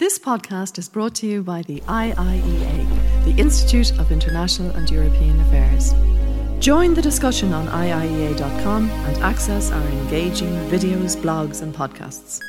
This podcast is brought to you by the IIEA, the Institute of International and European Affairs. Join the discussion on IIEA.com and access our engaging videos, blogs, and podcasts.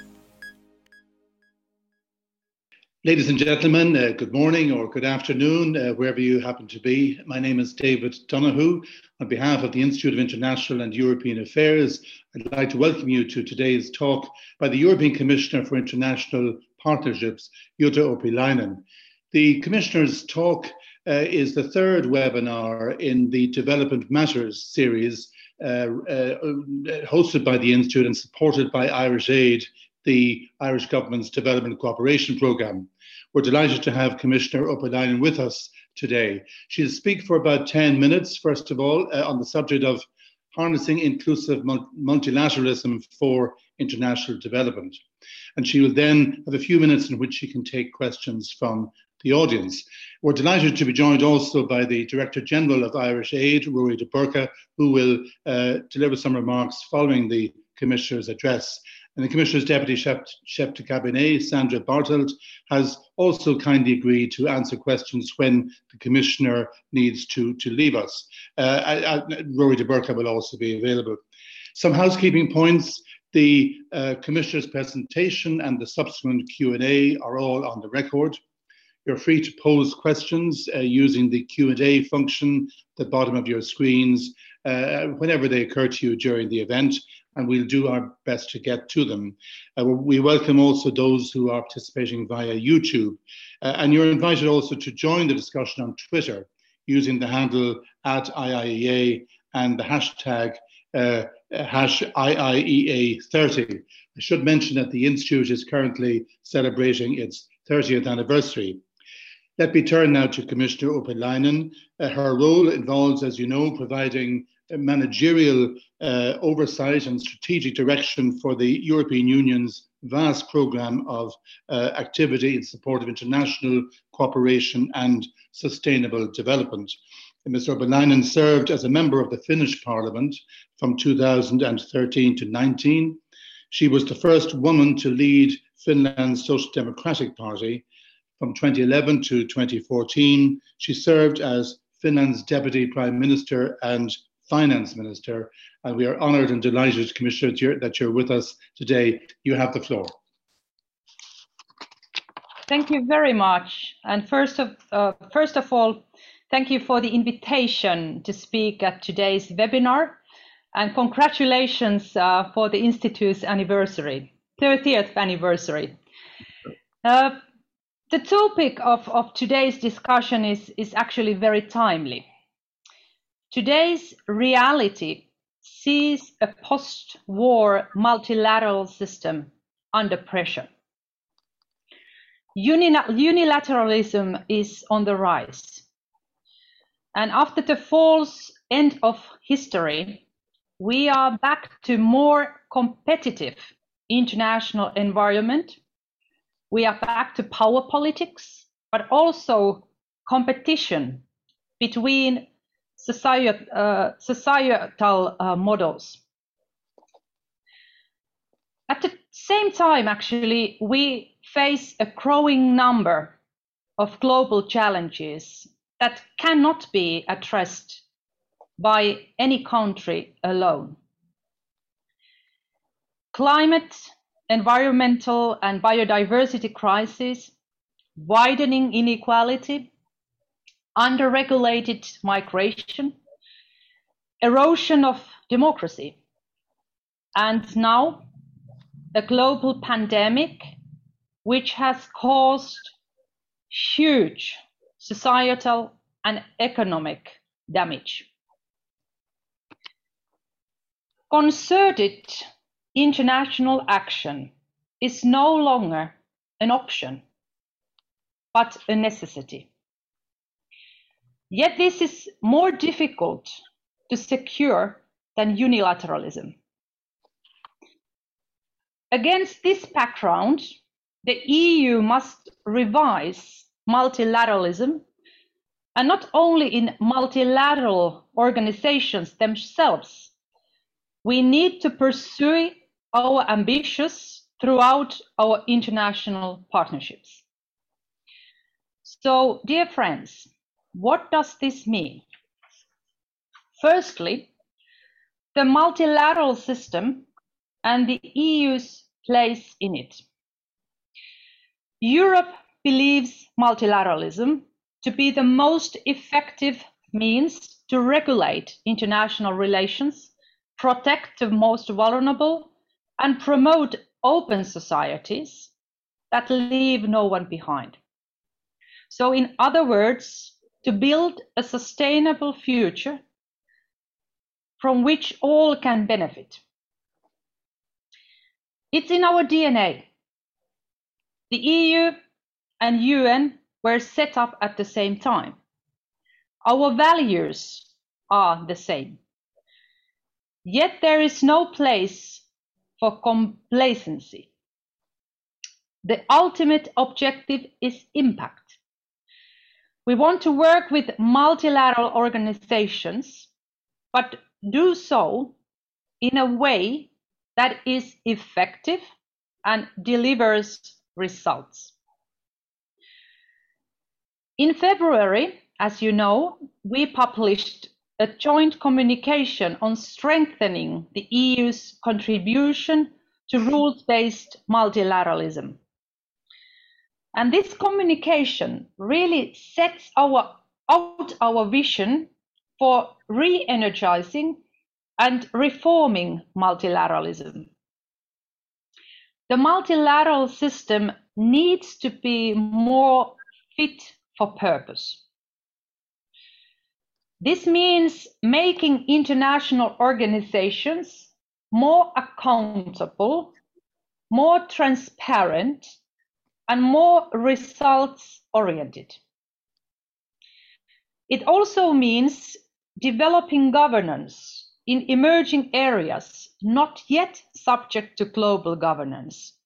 Ladies and gentlemen, uh, good morning or good afternoon, uh, wherever you happen to be. My name is David Donoghue. On behalf of the Institute of International and European Affairs, I'd like to welcome you to today's talk by the European Commissioner for International Partnerships, Jutta Urpilainen. The Commissioner's talk uh, is the third webinar in the Development Matters series uh, uh, hosted by the Institute and supported by Irish Aid, the Irish government's development cooperation programme. We're delighted to have Commissioner Urpilainen with us today. She'll speak for about 10 minutes, first of all, uh, on the subject of harnessing inclusive multilateralism for international development. And she will then have a few minutes in which she can take questions from the audience. We're delighted to be joined also by the Director General of Irish Aid, Rory de Burca, who will uh, deliver some remarks following the Commissioner's address. And the Commissioner's Deputy Chef, Chef de Cabinet, Sandra Bartelt, has also kindly agreed to answer questions when the Commissioner needs to, to leave us. Uh, I, I, Rory de Burca will also be available. Some housekeeping points. The uh, Commissioner's presentation and the subsequent Q&A are all on the record. You're free to pose questions uh, using the Q&A function at the bottom of your screens uh, whenever they occur to you during the event, and we'll do our best to get to them. Uh, we welcome also those who are participating via YouTube, uh, and you're invited also to join the discussion on Twitter using the handle at IIEA and the hashtag uh, hash IIEA30. I should mention that the Institute is currently celebrating its 30th anniversary. Let me turn now to Commissioner Urpilainen. Uh, her role involves, as you know, providing managerial uh, oversight and strategic direction for the European Union's vast programme of uh, activity in support of international cooperation and sustainable development. Ms. Urpilainen served as a member of the Finnish Parliament from 2013 to 19. She was the first woman to lead Finland's Social Democratic Party. From 2011 to 2014, she served as Finland's Deputy Prime Minister and Finance Minister. And we are honoured and delighted, Commissioner, that you're, that you're with us today. You have the floor. Thank you very much. And first of, uh, first of all, thank you for the invitation to speak at today's webinar. And congratulations uh, for the Institute's anniversary, 30th anniversary. Uh, the topic of, of today's discussion is, is actually very timely. Today's reality sees a post-war multilateral system under pressure. Unilateralism is on the rise. And after the false end of history, we are back to more competitive international environment. We are back to power politics, but also competition between uh, societal uh, models. At the same time, actually, we face a growing number of global challenges that cannot be addressed by any country alone. Climate, environmental and biodiversity crisis, widening inequality, under-regulated migration, erosion of democracy, and now a global pandemic which has caused huge societal and economic damage. Concerted international action is no longer an option, but a necessity. Yet this is more difficult to secure than unilateralism. Against this background, the EU must revise multilateralism and not only in multilateral organizations themselves. We need to pursue our ambitions throughout our international partnerships. So, dear friends, what does this mean? Firstly, the multilateral system and the EU's place in it. Europe believes multilateralism to be the most effective means to regulate international relations, protect the most vulnerable, and promote open societies that leave no one behind. So, in other words, to build a sustainable future from which all can benefit. It's in our DNA. The EU and UN were set up at the same time. Our values are the same. Yet there is no place for complacency. The ultimate objective is impact. We want to work with multilateral organizations, but do so in a way that is effective and delivers results. In February, as you know, we published a joint communication on strengthening the EU's contribution to rules-based multilateralism. And this communication really sets our, out our vision for re-energizing and reforming multilateralism. The multilateral system needs to be more fit for purpose. This means making international organizations more accountable, more transparent, and more results oriented. It also means developing governance in emerging areas not yet subject to global governance,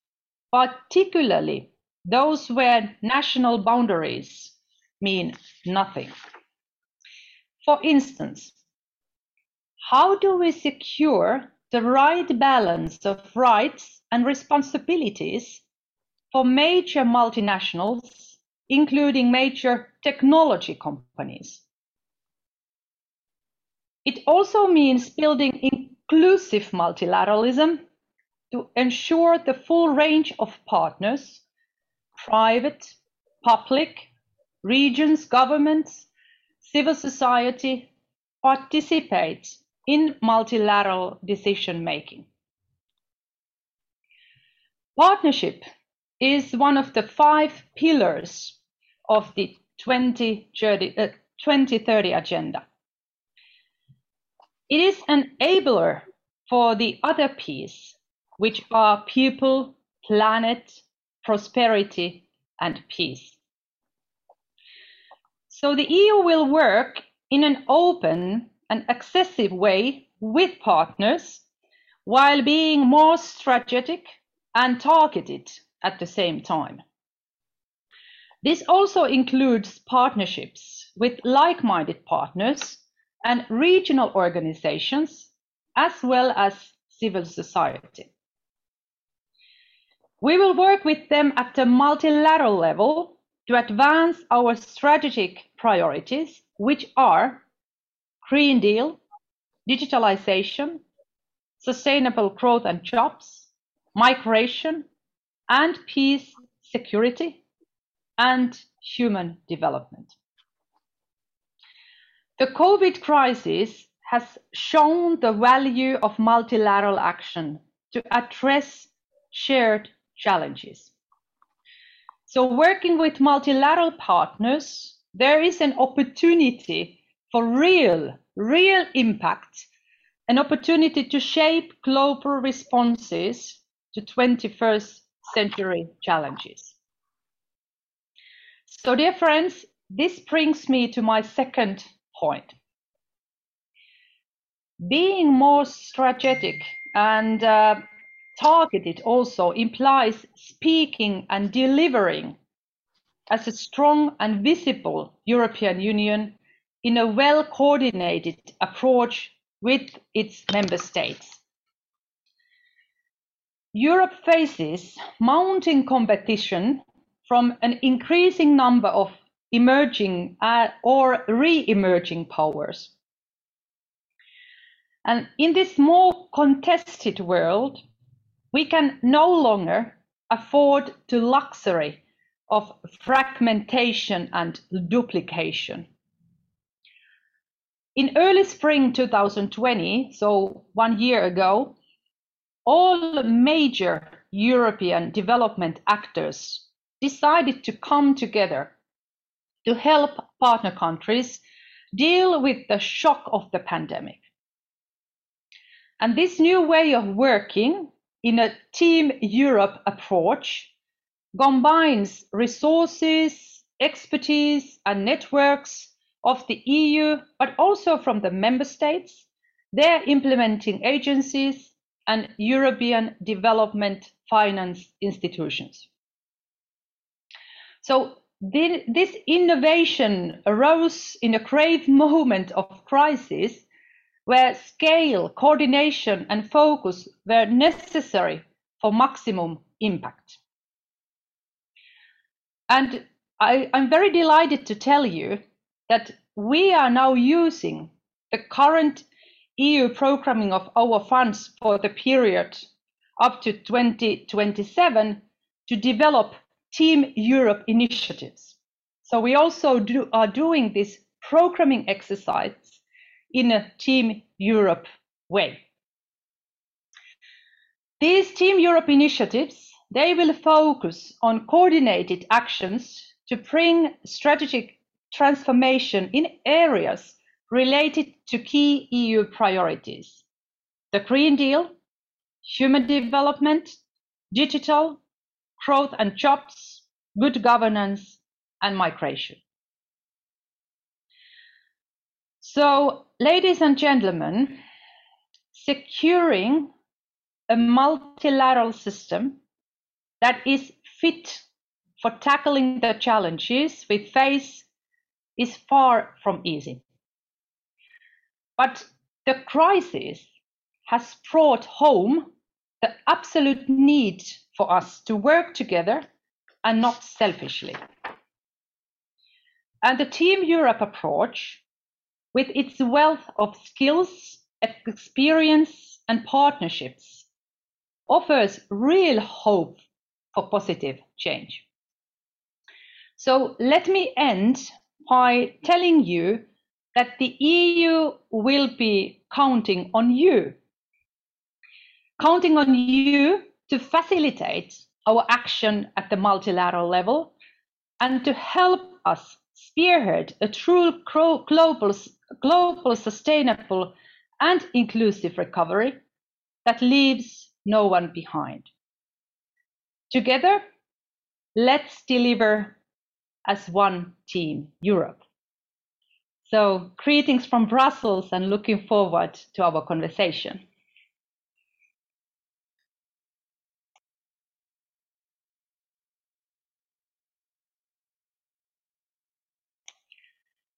particularly those where national boundaries mean nothing. For instance, how do we secure the right balance of rights and responsibilities for major multinationals, including major technology companies? It also means building inclusive multilateralism to ensure the full range of partners, private, public, regions, governments, civil society, participate in multilateral decision making. Partnership is one of the five pillars of the 2030, uh, 2030 agenda. It is an enabler for the other P's, which are people, planet, prosperity, and peace. So the EU will work in an open and accessible way with partners while being more strategic and targeted at the same time. This also includes partnerships with like-minded partners and regional organizations, as well as civil society. We will work with them at a multilateral level to advance our strategic priorities, which are Green Deal, digitalization, sustainable growth and jobs, migration, and peace, security, and human development. The COVID crisis has shown the value of multilateral action to address shared challenges. So working with multilateral partners, there is an opportunity for real, real impact, an opportunity to shape global responses to 21st century challenges. So dear friends, this brings me to my second point. Being more strategic and uh, targeted also implies speaking and delivering as a strong and visible European Union in a well coordinated approach with its member states. Europe faces mounting competition from an increasing number of emerging uh, or re-emerging powers. And in this more contested world, we can no longer afford the luxury of fragmentation and duplication. In early spring 2020, so one year ago, all major European development actors decided to come together to help partner countries deal with the shock of the pandemic. And this new way of working in a Team Europe approach combines resources, expertise, and networks of the EU, but also from the member states, their implementing agencies, and European development finance institutions. So this innovation arose in a grave moment of crisis where scale, coordination, and focus were necessary for maximum impact. And I, am very delighted to tell you that we are now using the current EU programming of our funds for the period up to 2027 to develop Team Europe initiatives. So we also do, are doing this programming exercise in a Team Europe way. These Team Europe initiatives, they will focus on coordinated actions to bring strategic transformation in areas related to key EU priorities: the Green Deal, human development, digital, growth and jobs, good governance, and migration. So, ladies and gentlemen, securing a multilateral system that is fit for tackling the challenges we face is far from easy. But the crisis has brought home the absolute need for us to work together and not selfishly. And the Team Europe approach, with its wealth of skills, experience, and partnerships, offers real hope for positive change. So let me end by telling you that the EU will be counting on you, counting on you to facilitate our action at the multilateral level and to help us spearhead a true global, global sustainable and inclusive recovery that leaves no one behind. Together, let's deliver as one team Europe. So greetings from Brussels and looking forward to our conversation.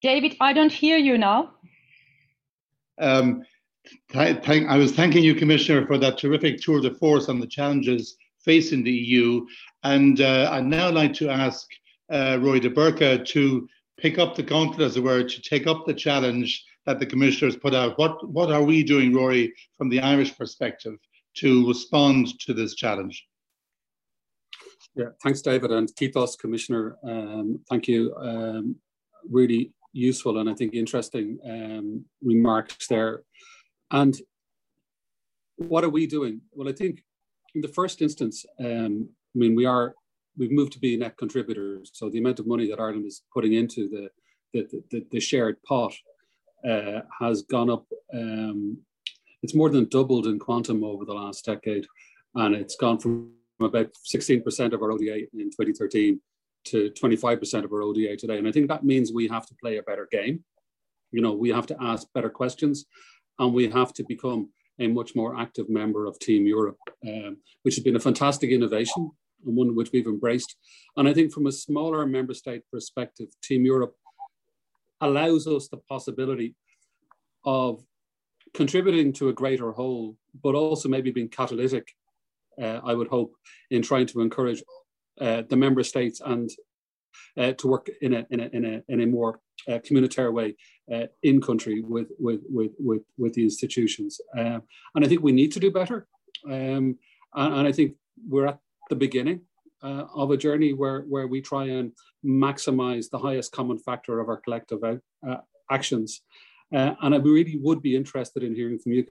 David, I don't hear you now. Um, I was thanking you, Commissioner, for that terrific tour de force on the challenges facing the EU. And uh, I'd now like to ask uh, Rory de Burca to pick up the gauntlet, as it were, to take up the challenge that the commissioners put out. What what are we doing, Rory, from the Irish perspective, to respond to this challenge? Yeah, thanks, David, and Kiitos, Commissioner. Um, thank you. Um, really useful and I think interesting um, remarks there. And what are we doing? Well, I think in the first instance, um, I mean, we are we've moved to be net contributors. So the amount of money that Ireland is putting into the the, the, the shared pot uh, has gone up. Um, it's more than doubled in quantum over the last decade, and it's gone from about 16% of our ODA in 2013 to 25% of our ODA today. And I think that means we have to play a better game. You know, we have to ask better questions, and we have to become a much more active member of Team Europe, um, which has been a fantastic innovation and one which we've embraced. And I think from a smaller member state perspective, Team Europe allows us the possibility of contributing to a greater whole, but also maybe being catalytic uh, I would hope, in trying to encourage uh, the member states and uh, to work in a, in a, in a, in a more uh, communitarian way uh, in country with, with, with, with, with the institutions. Um, and I think we need to do better. Um, and, and, I think we're at the beginning uh, of a journey where, where we try and maximize the highest common factor of our collective uh, actions. Uh, and I really would be interested in hearing from you,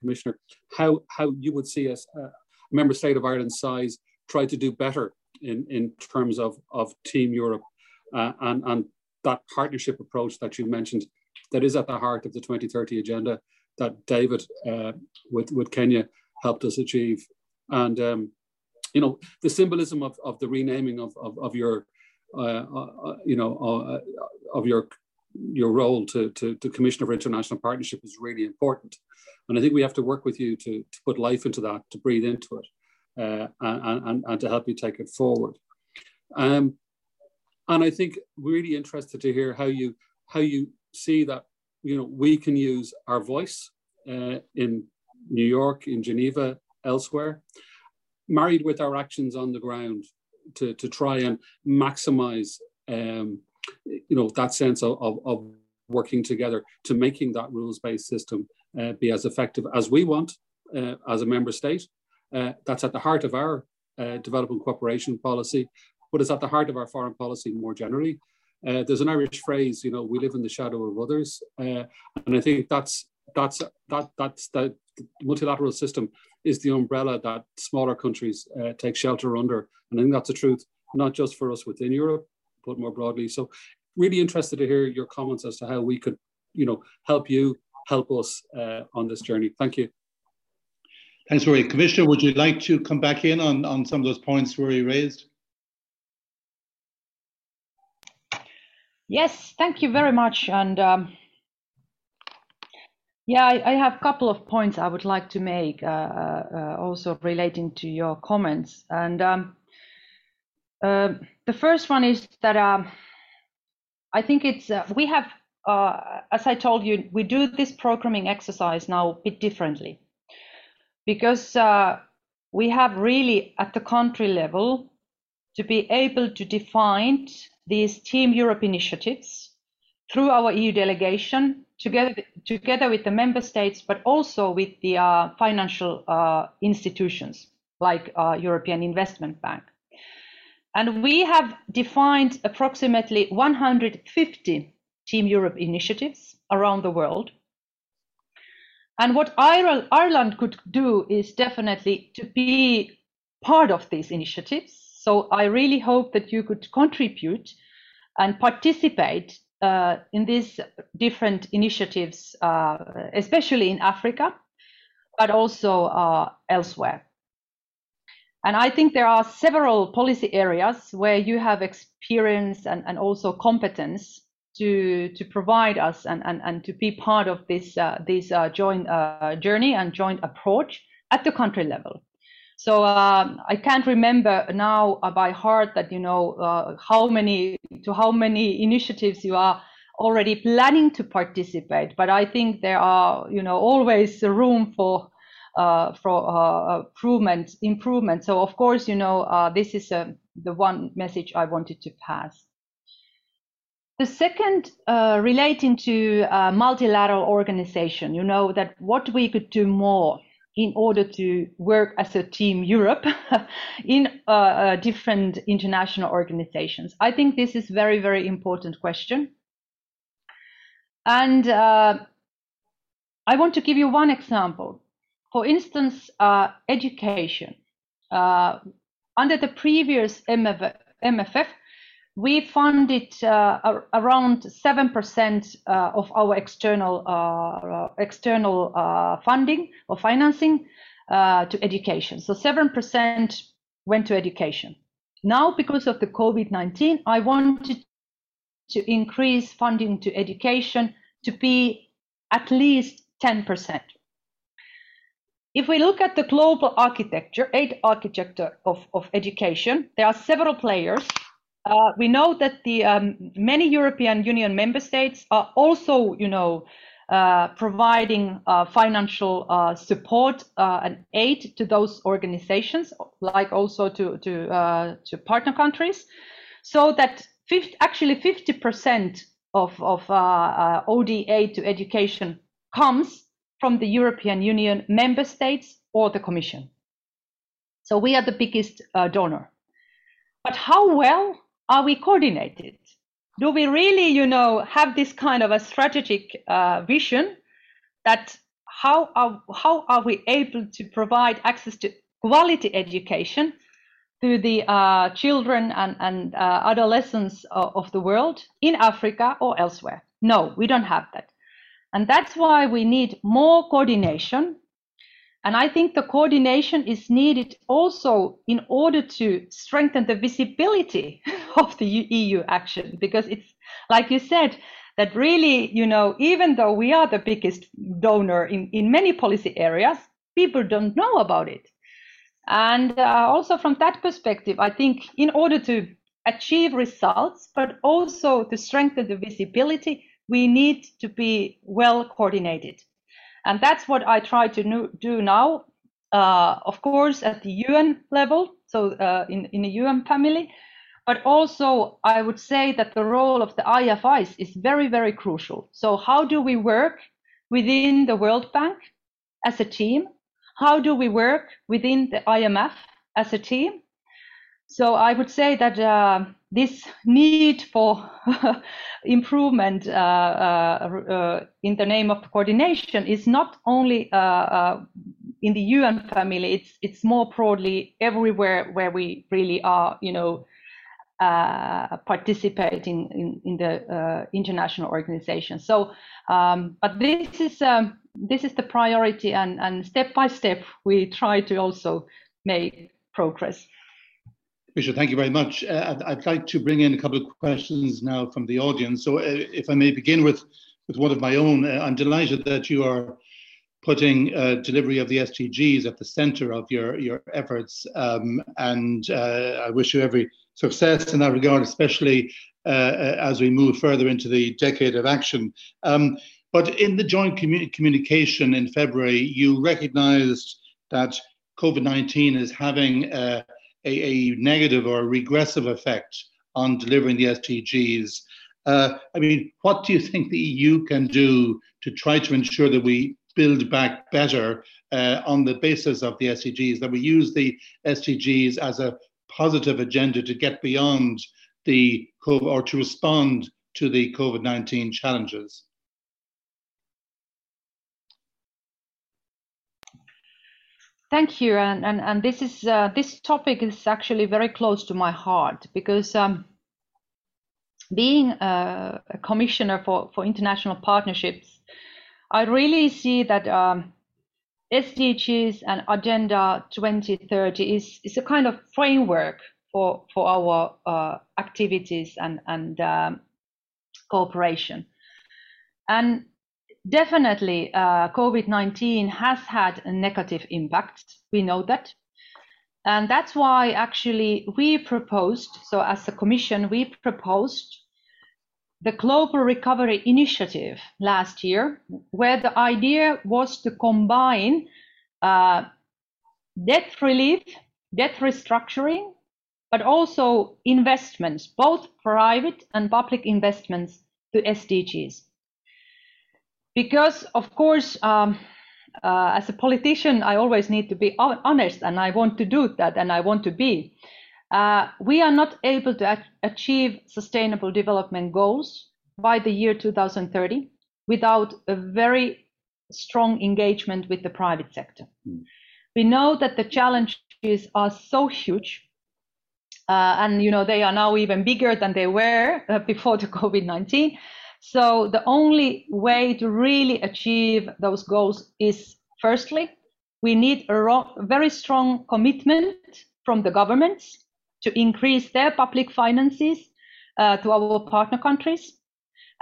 Commissioner, how, how you would see us, uh, member state of Ireland's size, try to do better in, in terms of, of Team Europe uh, and, and that partnership approach that you mentioned that is at the heart of the 2030 agenda that David uh, with, with Kenya helped us achieve. And, um, you know, the symbolism of, of the renaming of, of, of your, uh, uh, you know, uh, of your your role to, to, to Commissioner for International Partnership is really important. And I think we have to work with you to, to put life into that, to breathe into it, uh, and, and, and to help you take it forward. Um, and I think we're really interested to hear how you how you see that you know we can use our voice uh, in New York, in Geneva, elsewhere, married with our actions on the ground to to try and maximize um, you know that sense of, of, of, working together to making that rules based system uh, be as effective as we want uh, as a member state. Uh, that's at the heart of our uh, development cooperation policy but it's at the heart of our foreign policy more generally. Uh, there's an Irish phrase, you know, we live in the shadow of others, uh, and I think that's that's that that's the multilateral system is the umbrella that smaller countries uh, take shelter under, and I think that's the truth, not just for us within Europe, but more broadly. So, really interested to hear your comments as to how we could, you know, help you help us uh, on this journey. Thank you. Thanks, Rory. Commissioner, would you like to come back in on, on some of those points Rory raised? Yes, thank you very much. And um, yeah, I, I, have a couple of points I would like to make, uh, uh, also relating to your comments. And um, uh, the first one is that um, I think it's uh, we have, uh, as I told you, we do this programming exercise now a bit differently because uh, we have really at the country level to be able to define these Team Europe initiatives through our EU delegation, together, together with the member states, but also with the uh, financial uh, institutions like uh, European Investment Bank. And we have defined approximately 150 Team Europe initiatives around the world. And what Ireland could do is definitely to be part of these initiatives so I really hope that you could contribute and participate uh, in these different initiatives, uh, especially in Africa, but also uh, elsewhere. And I think there are several policy areas where you have experience and, and also competence to to provide us and, and, and to be part of this uh, this uh, joint uh, journey and joint approach at the country level. So uh, I can't remember now by heart that you know uh, how many to how many initiatives you are already planning to participate. But I think there are you know always room for uh, for uh, improvement. Improvement. So of course you know uh, this is uh, the one message I wanted to pass. The second, uh, relating to uh, multilateral organization, you know, that what we could do more in order to work as a team Europe in uh, uh, different international organizations? I think this is very, very important question. And uh, I want to give you one example. For instance, uh, education. Uh, under the previous MF MFF, we funded uh, around 7% uh, of our external uh, external uh, funding or financing uh, to education. So 7% went to education. Now, because of the COVID-19, I wanted to increase funding to education to be at least 10%. If we look at the global architecture, aid architecture of, of education, there are several players uh, we know that the um, many European Union member states are also, you know, uh, providing uh, financial uh, support uh, and aid to those organizations, like also to to uh, to partner countries, so that 50, actually 50% of of uh, ODA to education comes from the European Union member states or the Commission. So we are the biggest donor. But how well are we coordinated? do we really, you know, have this kind of a strategic uh, vision that how are how are we able to provide access to quality education to the uh, children and, and uh, adolescents of, of the world in Africa or elsewhere? No, we don't have that. And that's why we need more coordination and I think the coordination is needed also in order to strengthen the visibility of the EU action, because it's like you said, that really, you know, even though we are the biggest donor in, in many policy areas, people don't know about it. And uh, also from that perspective, I think in order to achieve results, but also to strengthen the visibility, we need to be well coordinated. And that's what I try to do now, uh, of course, at the UN level, so uh, in, in the UN family, but also I would say that the role of the IFIs is very, very crucial. So how do we work within the World Bank as a team? How do we work within the IMF as a team? So I would say that uh, this need for improvement uh, uh, uh, in the name of coordination is not only uh, uh, in the UN family; it's it's more broadly everywhere where we really are, you know, participating in, in the international organization. So, um, but this is um, this is the priority, and and step by step we try to also make progress. Bishop, thank you very much. Uh, I'd, I'd, like to bring in a couple of questions now from the audience. So, uh, if I may begin with, with one of my own, uh, I'm delighted that you are putting uh, delivery of the SDGs at the center of your, your efforts. Um, and uh, I wish you every success in that regard, especially uh, as we move further into the decade of action. Um, but in the joint commu- communication in February, you recognized that COVID 19 is having a, a negative or a regressive effect on delivering the SDGs. Uh, I mean, what do you think the EU can do to try to ensure that we build back better uh, on the basis of the SDGs, that we use the SDGs as a positive agenda to get beyond the COVID or to respond to the COVID 19 challenges? Thank you, and and, and this is uh, this topic is actually very close to my heart because um, being a, a, commissioner for for international partnerships, I really see that um, SDGs and Agenda 2030 is is a kind of framework for for our uh, activities and and um, cooperation, and definitely uh, COVID-19 has had a negative impact. We know that. And that's why actually we proposed, so as a commission, we proposed the Global Recovery Initiative last year, where the idea was to combine uh, debt relief, debt restructuring, but also investments, both private and public investments to SDGs because of course um, uh, as a politician i always need to be honest and i want to do that and i want to be uh, we are not able to achieve sustainable development goals by the year 2030 without a very strong engagement with the private sector mm. we know that the challenges are so huge uh, and you know they are now even bigger than they were uh, before the covid-19 so the only way to really achieve those goals is firstly, we need a very strong commitment from the governments to increase their public finances uh, to our partner countries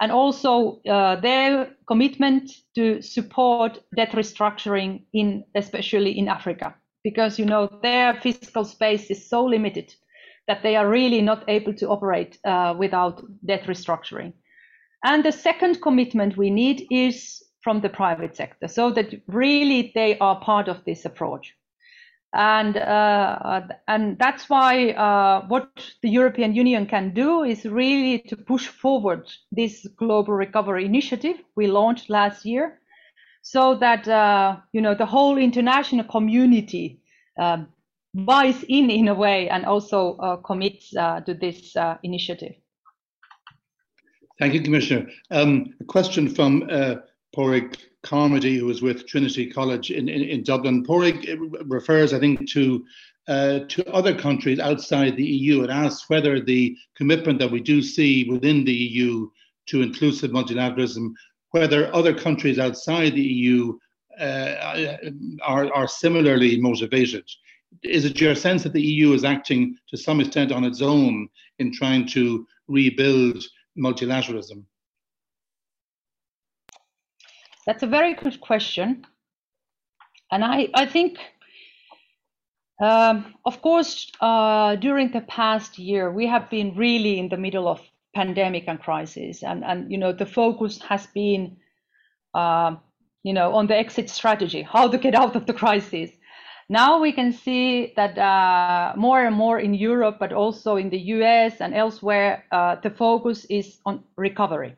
and also uh, their commitment to support debt restructuring in especially in Africa because you know their fiscal space is so limited that they are really not able to operate uh, without debt restructuring. And the second commitment we need is from the private sector so that really they are part of this approach and uh, and that's why uh, what the European Union can do is really to push forward this global recovery initiative we launched last year, so that uh, you know the whole international community um, buys in in a way and also uh, commits uh, to this uh, initiative. Thank you, Commissioner. Um, a question from Porrick Carmody, who is with Trinity College in, in, in Dublin. Porrick refers, I think, to uh, to other countries outside the EU and asks whether the commitment that we do see within the EU to inclusive multilateralism, whether other countries outside the EU uh, are, are similarly motivated. Is it your sense that the EU is acting to some extent on its own in trying to rebuild multilateralism? That's a very good question. And I, I think, um, of course, uh, during the past year, we have been really in the middle of pandemic and crisis. And, and you know, the focus has been, uh, you know, on the exit strategy, how to get out of the crisis. Now we can see that uh, more and more in Europe, but also in the US and elsewhere, uh, the focus is on recovery.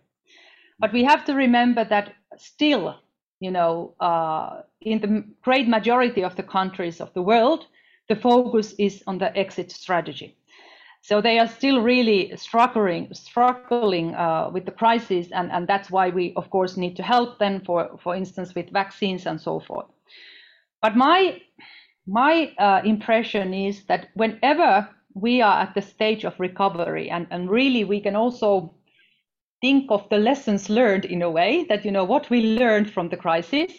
But we have to remember that still, you know, uh, in the great majority of the countries of the world, the focus is on the exit strategy. So they are still really struggling, struggling uh, with the crisis, and, and that's why we, of course, need to help them, for, for instance, with vaccines and so forth. But my my uh, impression is that whenever we are at the stage of recovery, and, and really we can also think of the lessons learned in a way that, you know, what we learned from the crisis,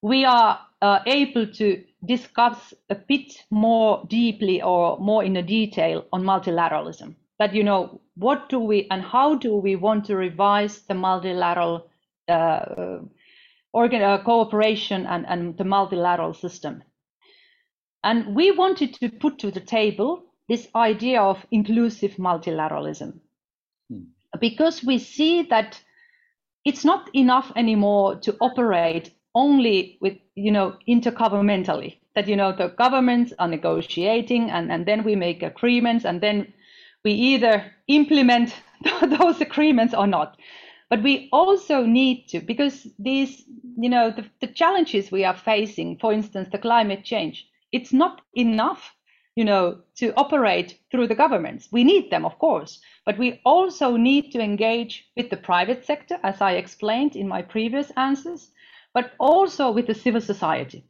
we are uh, able to discuss a bit more deeply or more in a detail on multilateralism. That, you know, what do we and how do we want to revise the multilateral uh, organ, uh, cooperation and, and the multilateral system? And we wanted to put to the table this idea of inclusive multilateralism. Hmm. Because we see that it's not enough anymore to operate only with you know intergovernmentally that you know the governments are negotiating and, and then we make agreements and then we either implement those agreements or not. But we also need to because these you know the, the challenges we are facing for instance the climate change it's not enough you know, to operate through the governments. We need them, of course, but we also need to engage with the private sector, as I explained in my previous answers, but also with the civil society.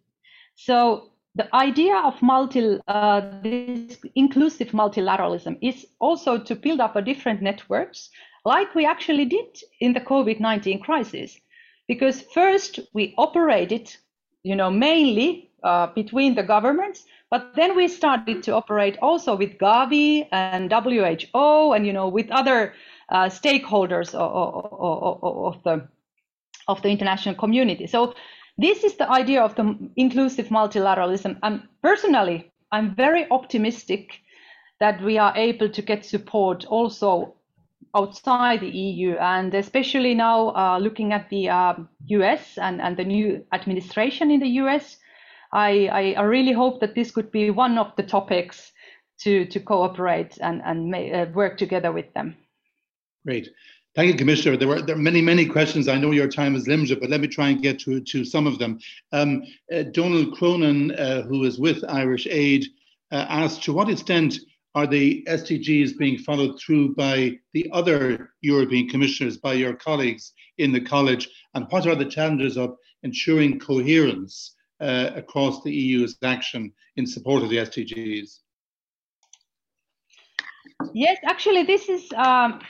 So the idea of multi, uh, this inclusive multilateralism is also to build up a different networks, like we actually did in the COVID-19 crisis. Because first we operated, you know, mainly uh, between the governments, but then we started to operate also with Gavi and WHO and you know with other uh, stakeholders of, of, of, the of the international community. So this is the idea of the inclusive multilateralism. And personally, I'm very optimistic that we are able to get support also outside the EU, and especially now uh, looking at the uh, US and, and the new administration in the US. I, I, really hope that this could be one of the topics to, to cooperate and, and uh, work together with them. Great. Thank you, Commissioner. There were, there are many, many questions. I know your time is limited, but let me try and get to, to some of them. Um, uh, Donald Cronin, uh, who is with Irish Aid, uh, asked to what extent are the SDGs being followed through by the other European commissioners, by your colleagues in the college, and what are the challenges of ensuring coherence uh, across the EU's action in support of the SDGs? Yes, actually, this is, um,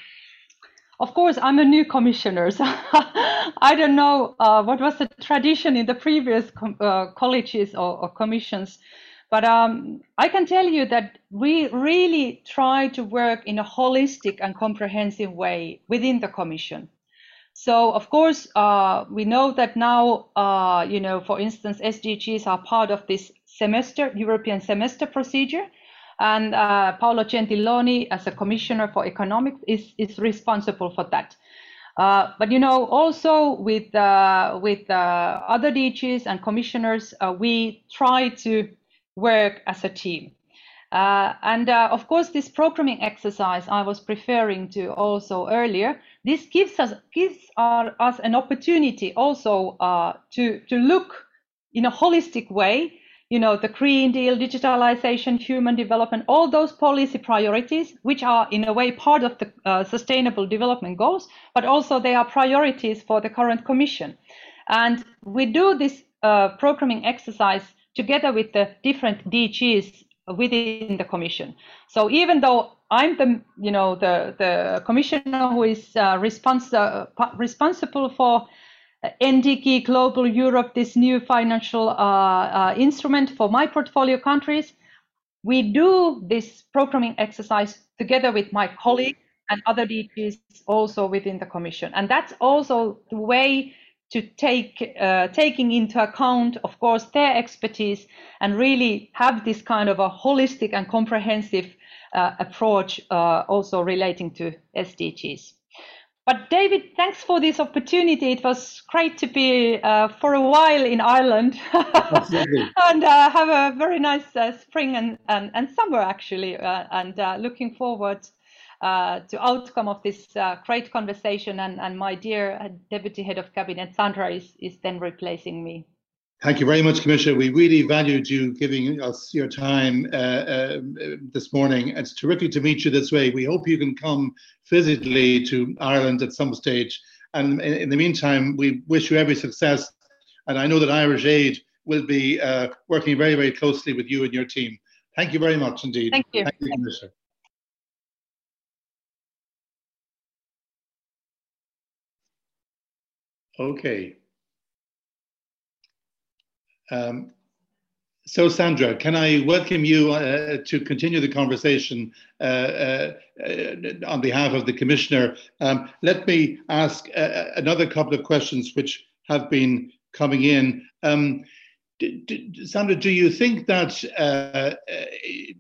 of course, I'm a new commissioner, so I don't know uh, what was the tradition in the previous uh, colleges or, or, commissions. But um, I can tell you that we really try to work in a holistic and comprehensive way within the Commission. So of course, uh, we know that now, uh, you know, for instance, SDGs are part of this semester, European semester procedure. And uh, Paolo Gentiloni, as a commissioner for economics, is, is responsible for that. Uh, but you know, also with uh, with uh, other DGs and commissioners, we try to work as a team. And of course, this programming exercise I was referring to also earlier, this gives us gives our, us an opportunity also to to look in a holistic way you know, the Green Deal, digitalization, human development, all those policy priorities, which are in a way part of the uh, sustainable development goals, but also they are priorities for the current commission. And we do this uh, programming exercise together with the different DGs within the commission. So even though I'm the, you know, the, the commissioner who is uh, uh, responsible for NDICI Global Europe, this new financial uh, uh, instrument for my portfolio countries. We do this programming exercise together with my colleagues and other DGs also within the Commission. And that's also the way to take uh, taking into account, of course, their expertise and really have this kind of a holistic and comprehensive uh, approach uh, also relating to SDGs. But David, thanks for this opportunity. It was great to be uh, for a while in Ireland and uh, have a very nice uh, spring and, and, and summer actually, uh, and uh, looking forward uh, to outcome of this great conversation. And, and my dear Deputy Head of Cabinet Sandra is, is then replacing me. Thank you very much, Commissioner. We really valued you giving us your time uh, uh, this morning. It's terrific to meet you this way. We hope you can come physically to Ireland at some stage. And in, in the meantime, we wish you every success. And I know that Irish Aid will be uh, working very, very closely with you and your team. Thank you very much indeed. Thank you. Thank you, Commissioner. Okay. Um, so, Sandra, can I welcome you uh, to continue the conversation uh, uh, on behalf of the Commissioner? Um, let me ask uh, another couple of questions which have been coming in. Um, Sandra, do you think that uh, uh,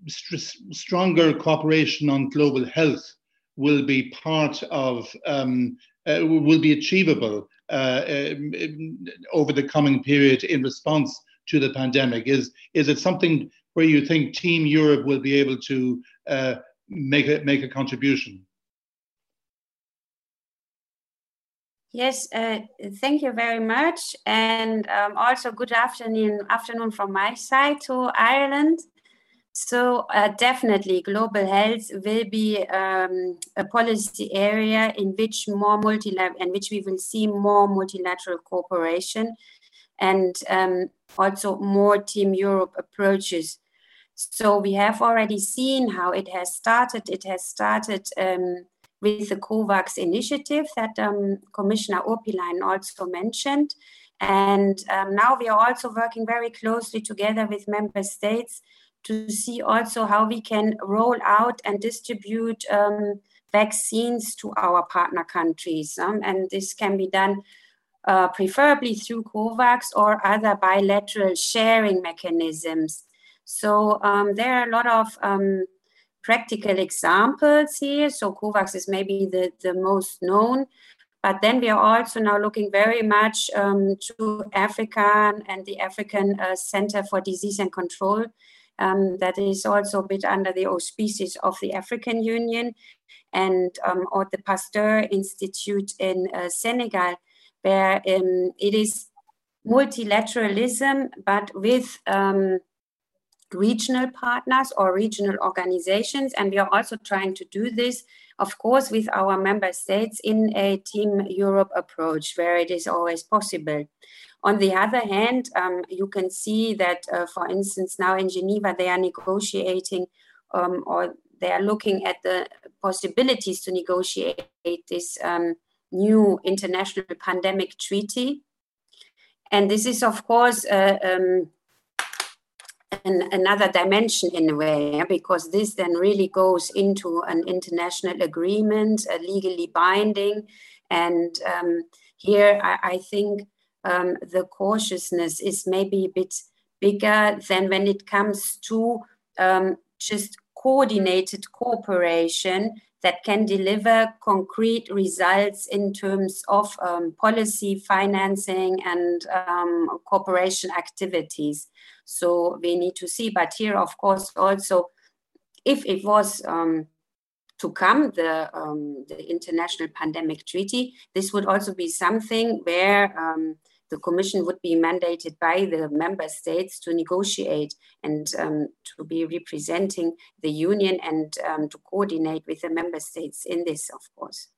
st- stronger cooperation on global health will be part of, um, will be achievable over the coming period in response to the pandemic? Is is it something where you think Team Europe will be able to uh, make a make a contribution? Yes, uh, thank you very much, and um, also good afternoon afternoon from my side to Ireland. So uh, definitely, global health will be um, a policy area in which more multilateral, and which we will see more multilateral cooperation, and um, also more Team Europe approaches. So we have already seen how it has started. It has started um, with the COVAX initiative that um, Commissioner Urpilainen also mentioned. And um, now we are also working very closely together with member states to see also how we can roll out and distribute um, vaccines to our partner countries. Um, and this can be done uh, preferably through COVAX or other bilateral sharing mechanisms. So um, there are a lot of um, practical examples here. So COVAX is maybe the, the most known. But then we are also now looking very much um, to Africa and the African uh, Center for Disease and Control um, that is also a bit under the auspices of the African Union and um, or the Pasteur Institute in uh, Senegal, where um, it is multilateralism, but with um, regional partners or regional organizations. And we are also trying to do this, of course, with our member states in a Team Europe approach, where it is always possible. On the other hand, um, you can see that, uh, for instance, now in Geneva, they are negotiating um, or they are looking at the possibilities to negotiate this um, new international pandemic treaty. And this is, of course, uh, um, an, another dimension in a way, because this then really goes into an international agreement, uh, legally binding. And um, here, I, I think um, the cautiousness is maybe a bit bigger than when it comes to um, just coordinated cooperation that can deliver concrete results in terms of um, policy, financing, and um, cooperation activities. So we need to see, but here, of course, also if it was um, to come, the, um, the international pandemic treaty, this would also be something where um, the Commission would be mandated by the member states to negotiate and um, to be representing the Union and um, to coordinate with the member states in this, of course.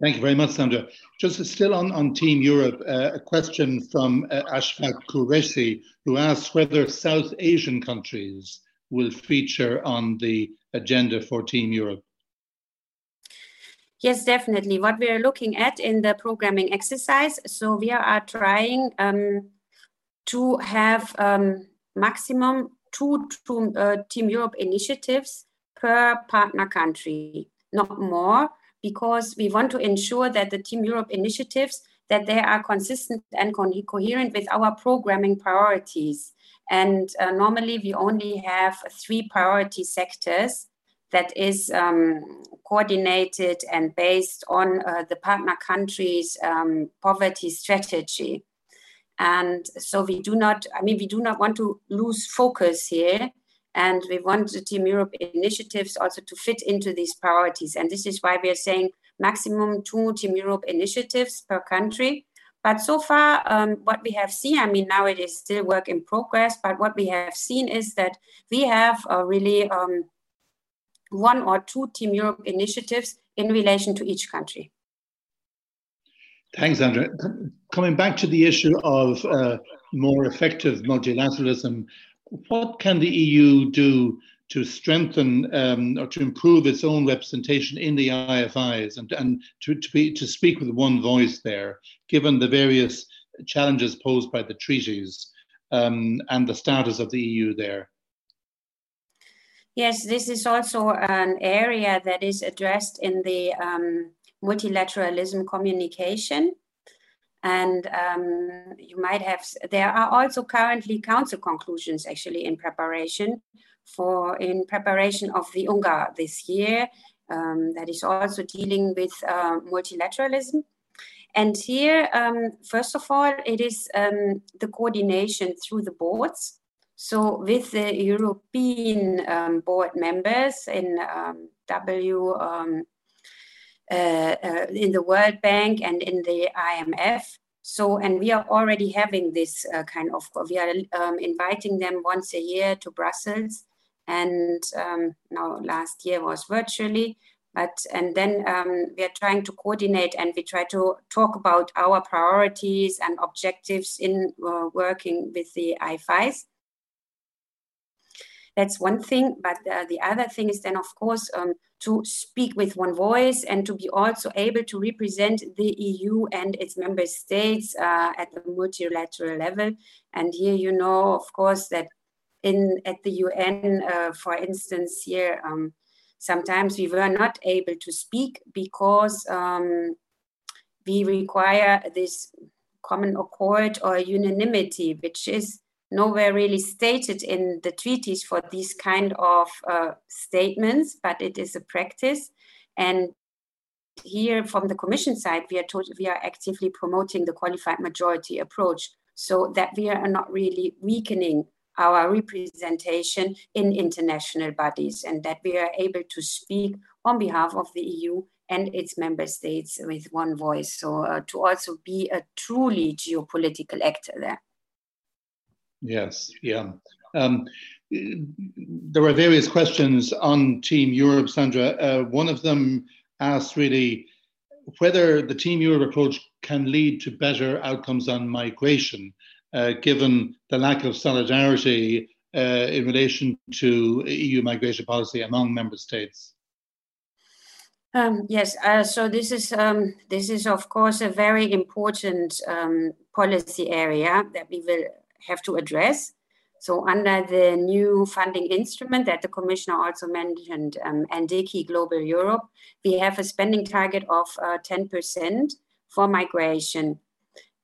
Thank you very much, Sandra. Just still on, on Team Europe, uh, a question from uh, Ashfaq Qureshi, who asks whether South Asian countries will feature on the agenda for Team Europe. Yes, definitely. What we are looking at in the programming exercise, so we are trying um, to have um, maximum two, two uh, Team Europe initiatives per partner country, not more, because we want to ensure that the Team Europe initiatives that they are consistent and co coherent with our programming priorities. And uh, normally we only have three priority sectors that is um, coordinated and based on uh, the partner countries' um, poverty strategy. And so we do not, I mean, we do not want to lose focus here. And we want the Team Europe initiatives also to fit into these priorities. And this is why we are saying maximum two Team Europe initiatives per country. But so far, um, what we have seen, I mean, now it is still work in progress, but what we have seen is that we have uh, really um, one or two Team Europe initiatives in relation to each country. Thanks, Sandra. Coming back to the issue of uh, more effective multilateralism, what can the EU do to strengthen um, or to improve its own representation in the IFIs and, and to, to, be, to speak with one voice there, given the various challenges posed by the treaties um, and the status of the EU there? Yes, this is also an area that is addressed in the um, multilateralism communication. And um, you might have, there are also currently council conclusions actually in preparation for, in preparation of the UNGA this year, um, that is also dealing with uh, multilateralism. And here, um, first of all, it is um, the coordination through the boards so with the European um, board members in um, W, um, uh, uh, in the World Bank and in the IMF. So, and we are already having this uh, kind of, we are um, inviting them once a year to Brussels. And um, now last year was virtually, but and then um, we are trying to coordinate and we try to talk about our priorities and objectives in uh, working with the IFIs. That's one thing. But uh, the other thing is then, of course, um, to speak with one voice and to be also able to represent the EU and its member states uh, at the multilateral level. And here, you know, of course, that in at the UN, uh, for instance, here. Um, sometimes we were not able to speak because um, we require this common accord or unanimity, which is nowhere really stated in the treaties for these kind of uh, statements, but it is a practice. And here from the commission side, we are, told, we are actively promoting the qualified majority approach so that we are not really weakening our representation in international bodies and that we are able to speak on behalf of the EU and its member states with one voice. So uh, to also be a truly geopolitical actor there. Yes, yeah. Um, there were various questions on Team Europe, Sandra. Uh, one of them asked really whether the Team Europe approach can lead to better outcomes on migration, uh, given the lack of solidarity uh, in relation to EU migration policy among member states. Um, yes, uh, so this is um, this is of course a very important um, policy area that we will have to address. So under the new funding instrument that the commissioner also mentioned, um, Global Europe, we have a spending target of uh, 10% for migration.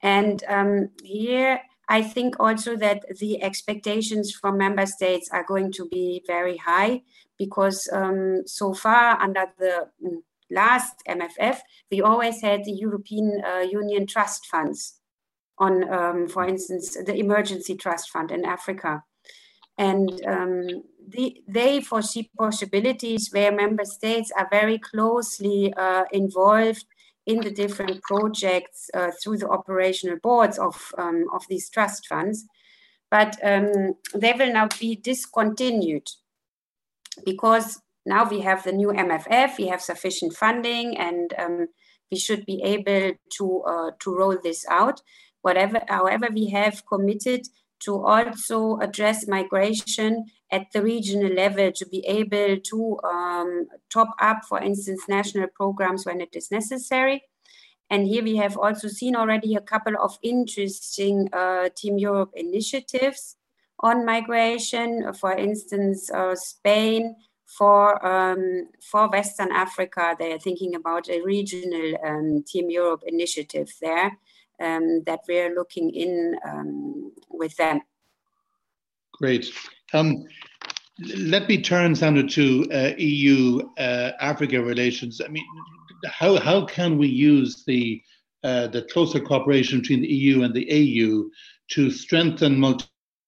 And um, here I think also that the expectations from member states are going to be very high because um, so far under the mm, last MFF, we always had the European uh, Union trust funds on, um, for instance, the emergency trust fund in Africa. And um, the, they foresee possibilities where member states are very closely uh, involved in the different projects uh, through the operational boards of, um, of these trust funds. But um, they will now be discontinued because now we have the new MFF, we have sufficient funding, and um, we should be able to, uh, to roll this out. Whatever, however, we have committed to also address migration at the regional level to be able to um, top up, for instance, national programs when it is necessary. And here we have also seen already a couple of interesting uh, Team Europe initiatives on migration. For instance, uh, Spain for um, for Western Africa, they are thinking about a regional um, Team Europe initiative there um, that we're looking in um, with them. Great. Um, let me turn, Sandra, to uh, EU uh, Africa relations. I mean, how, how can we use the, uh, the closer cooperation between the EU and the AU to strengthen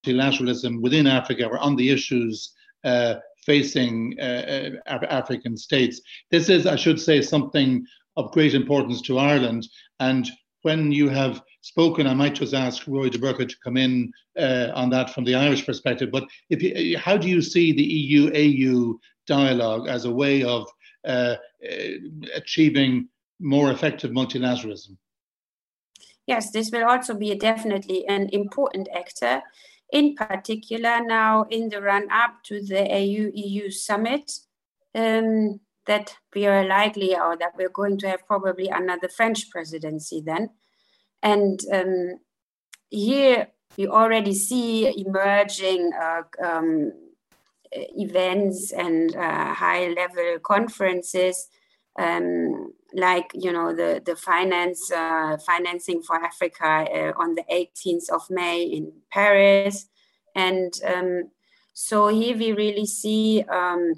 multilateralism within Africa or on the issues uh, facing uh, uh, African states? This is, I should say, something of great importance to Ireland. And when you have spoken, I might just ask Rory de Burca to come in uh, on that from the Irish perspective. But if you, how do you see the EU AU dialogue as a way of uh, uh, achieving more effective multilateralism? Yes, this will also be definitely an important actor, in particular now in the run up to the AU EU summit. Um, that we are likely or that we're going to have probably another French presidency then. And um, here we already see emerging uh, um, events and uh, high level conferences um, like you know the the finance uh, financing for Africa uh, on the 18th of May in Paris, and um, so here we really see um,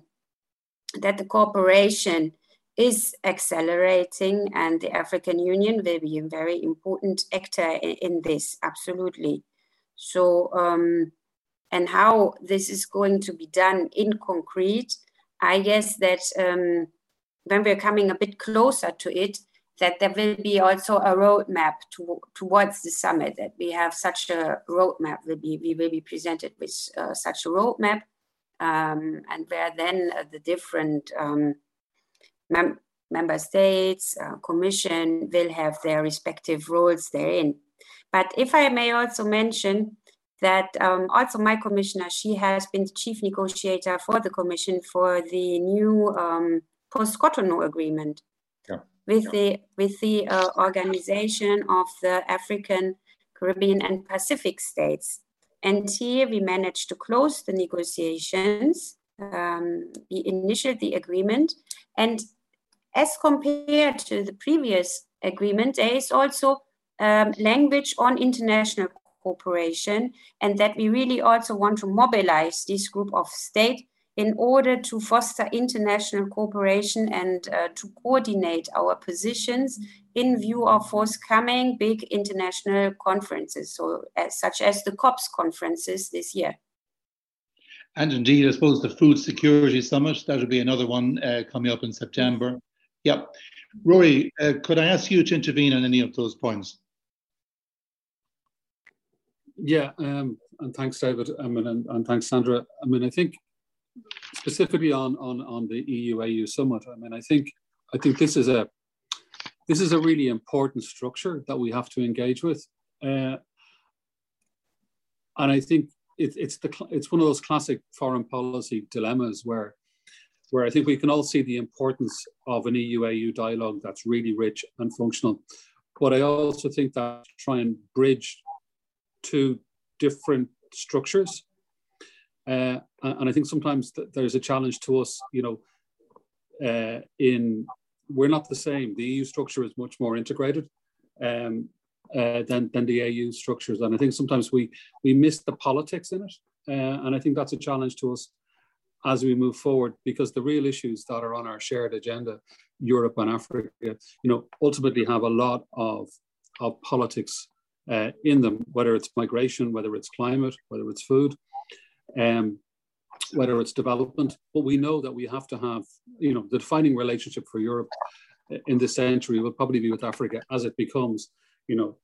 that the cooperation is accelerating and the African Union will be a very important actor in, in this, absolutely. So, um, and how this is going to be done in concrete, I guess that um, when we're coming a bit closer to it, that there will be also a roadmap to, towards the summit, that we have such a roadmap, will be, we will be presented with uh, such a roadmap um, and where then uh, the different um, mem- member states, uh, commission will have their respective roles therein. But if I may also mention that um, also my commissioner, she has been the chief negotiator for the commission for the new um, post-Cotonou agreement yeah. with yeah. the with the uh, organization of the African, Caribbean, and Pacific states. And here we managed to close the negotiations. Um, we initiated the agreement. And as compared to the previous agreement, there is also um, language on international cooperation, and that we really also want to mobilize this group of states in order to foster international cooperation and uh, to coordinate our positions in view of forthcoming big international conferences, so as, such as the COPS conferences this year. And indeed, I suppose the Food Security Summit, that will be another one uh, coming up in September. Yep. Rory, uh, could I ask you to intervene on any of those points? Yeah, um, and thanks, David. I mean, and, and, thanks, Sandra. I mean, I think specifically on on on the EU AU summit. I mean, I think I think this is a this is a really important structure that we have to engage with, uh, and I think it, it's the it's one of those classic foreign policy dilemmas where where I think we can all see the importance of an EU AU dialogue that's really rich and functional. But I also think that try and bridge two different structures uh, and I think sometimes th- there's a challenge to us, you know, uh, in we're not the same. The EU structure is much more integrated. Um, uh, than than the AU structures. And I think sometimes we we miss the politics in it, uh, and I think that's a challenge to us as we move forward because the real issues that are on our shared agenda, Europe and Africa, you know, ultimately have a lot of of politics uh, in them, whether it's migration, whether it's climate, whether it's food. Um, whether it's development, but we know that we have to have, you know, the defining relationship for Europe in this century will probably be with Africa as it becomes, you know,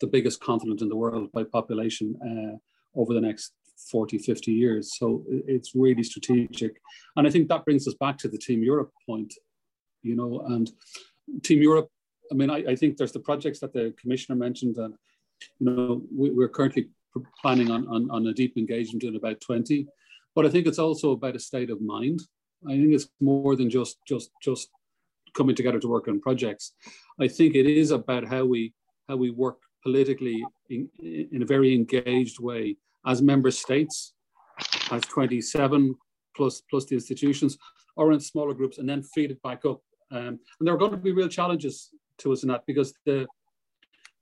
the biggest continent in the world by population uh, over the next 40, 50 years. So it's really strategic. And I think that brings us back to the Team Europe point, you know, and Team Europe, I mean, I, I think there's the projects that the commissioner mentioned and, you know, we, are currently planning on, on, on a deep engagement in about 20. But I think it's also about a state of mind. I think it's more than just just just coming together to work on projects. I think it is about how we how we work politically in, in a very engaged way as member states, as 27 plus plus the institutions, or in smaller groups, and then feed it back up. Um, and there are going to be real challenges to us in that because the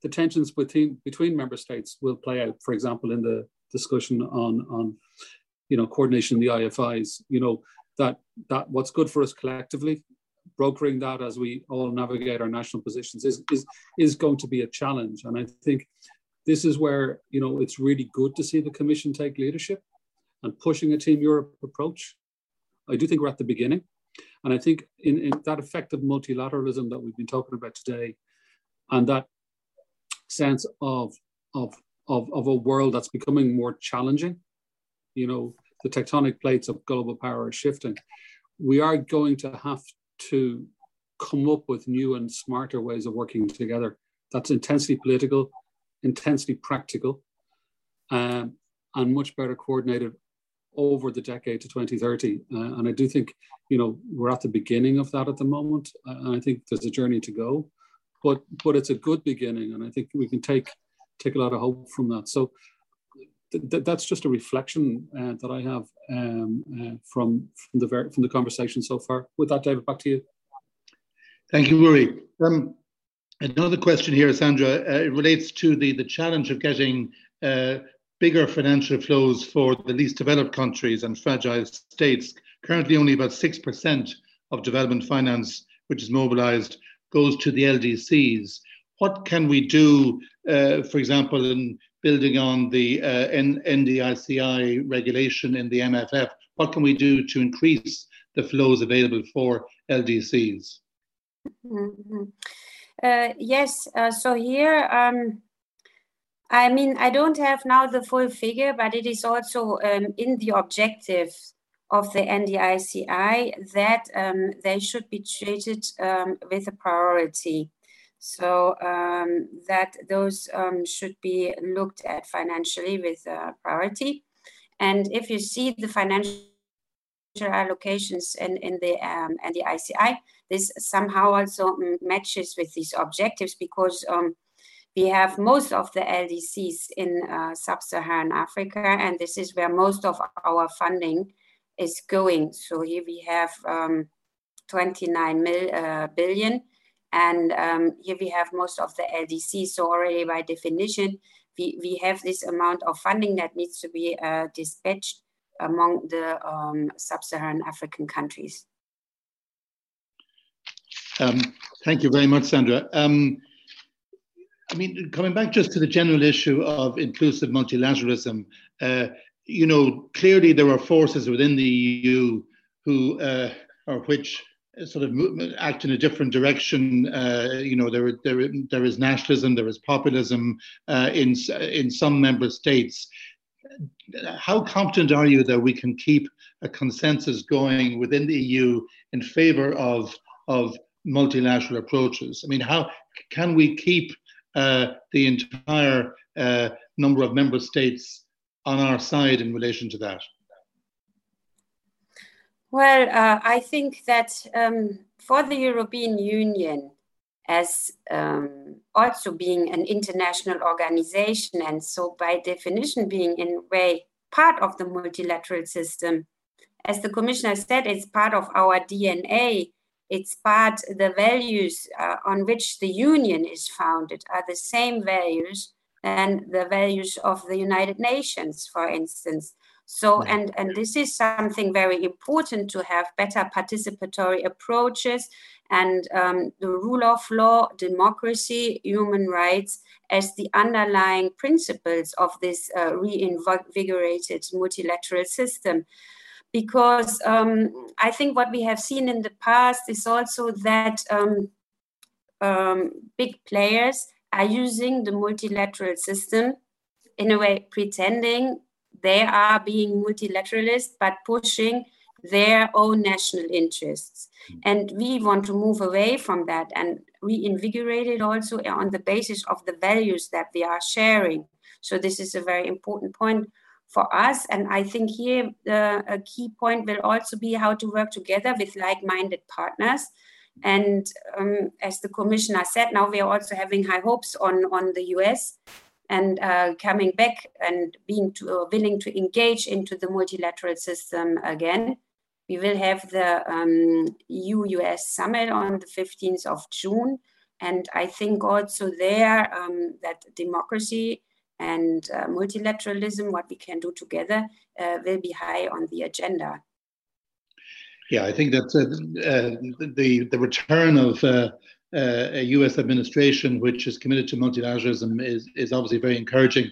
the tensions between between member states will play out. For example, in the discussion on on you know coordination in the IFIs, you know that that what's good for us collectively brokering that as we all navigate our national positions is, is, is going to be a challenge. And I think this is where, you know, it's really good to see the Commission take leadership and pushing a Team Europe approach. I do think we're at the beginning. And I think in, in that effective multilateralism that we've been talking about today, and that sense of, of, of, of a world that's becoming more challenging, you know, the tectonic plates of global power are shifting. We are going to have to come up with new and smarter ways of working together. That's intensely political, intensely practical, um, and much better coordinated over the decade to 2030. Uh, and I do think, you know, we're at the beginning of that at the moment. Uh, and I think there's a journey to go, but but it's a good beginning, and I think we can take take a lot of hope from that. So th- that's just a reflection uh, that I have um, uh, from from the ver- from the conversation so far. With that, David, back to you. Thank you, Rory. Um, another question here, Sandra. Uh, it relates to the the challenge of getting uh, bigger financial flows for the least developed countries and fragile states. Currently, only about six percent of development finance, which is mobilised, goes to the LDCs. What can we do, uh, for example, in building on the uh, NDICI regulation in the MFF? What can we do to increase the flows available for LDCs? Mm-hmm. Uh, yes, uh, so here, um, I mean, I don't have now the full figure, but it is also um, in the objective of the NDICI that um, they should be treated um, with a priority. So um, that those um, should be looked at financially with uh, priority. And if you see the financial allocations in, in the um, NDICI, this somehow also matches with these objectives because um, we have most of the LDCs in uh, sub-Saharan Africa, and this is where most of our funding is going. So here we have um, 29 mil, uh, billion and um, here we have most of the LDC. So already by definition, we, we have this amount of funding that needs to be uh, dispatched among the um, sub-Saharan African countries. Um, thank you very much, Sandra. Um, I mean, coming back just to the general issue of inclusive multilateralism, uh, you know, clearly there are forces within the EU who, uh, or which sort of act in a different direction. Uh, you know, there, there, there is nationalism, there is populism uh, in, in some member states. How confident are you that we can keep a consensus going within the EU in favor of, of multilateral approaches? I mean, how can we keep uh, the entire uh, number of member states on our side in relation to that? Well, uh, I think that um, for the European Union, as um, also being an international organization, and so by definition being in a way part of the multilateral system, as the commissioner said, it's part of our DNA. it's part, the values uh, on which the union is founded are the same values and the values of the United Nations, for instance. So, and, and this is something very important to have better participatory approaches and um, the rule of law, democracy, human rights as the underlying principles of this uh, reinvigorated multilateral system. Because um, I think what we have seen in the past is also that um, um big players are using the multilateral system in a way pretending they are being multilateralist but pushing their own national interests. And we want to move away from that and reinvigorate it also on the basis of the values that we are sharing. So this is a very important point for us. And i think here uh, a key point will also be how to work together with like-minded partners. And um, as the commissioner said, now we are also having high hopes on, on the US and uh, coming back and being to, uh, willing to engage into the multilateral system again. We will have the um, EU-US summit on the 15th of June. And I think also there um, that democracy and uh, multilateralism, what we can do together, uh, will be high on the agenda. Yeah, I think that uh, uh, the the return of uh, uh a U.S. administration which is committed to multilateralism is is obviously very encouraging.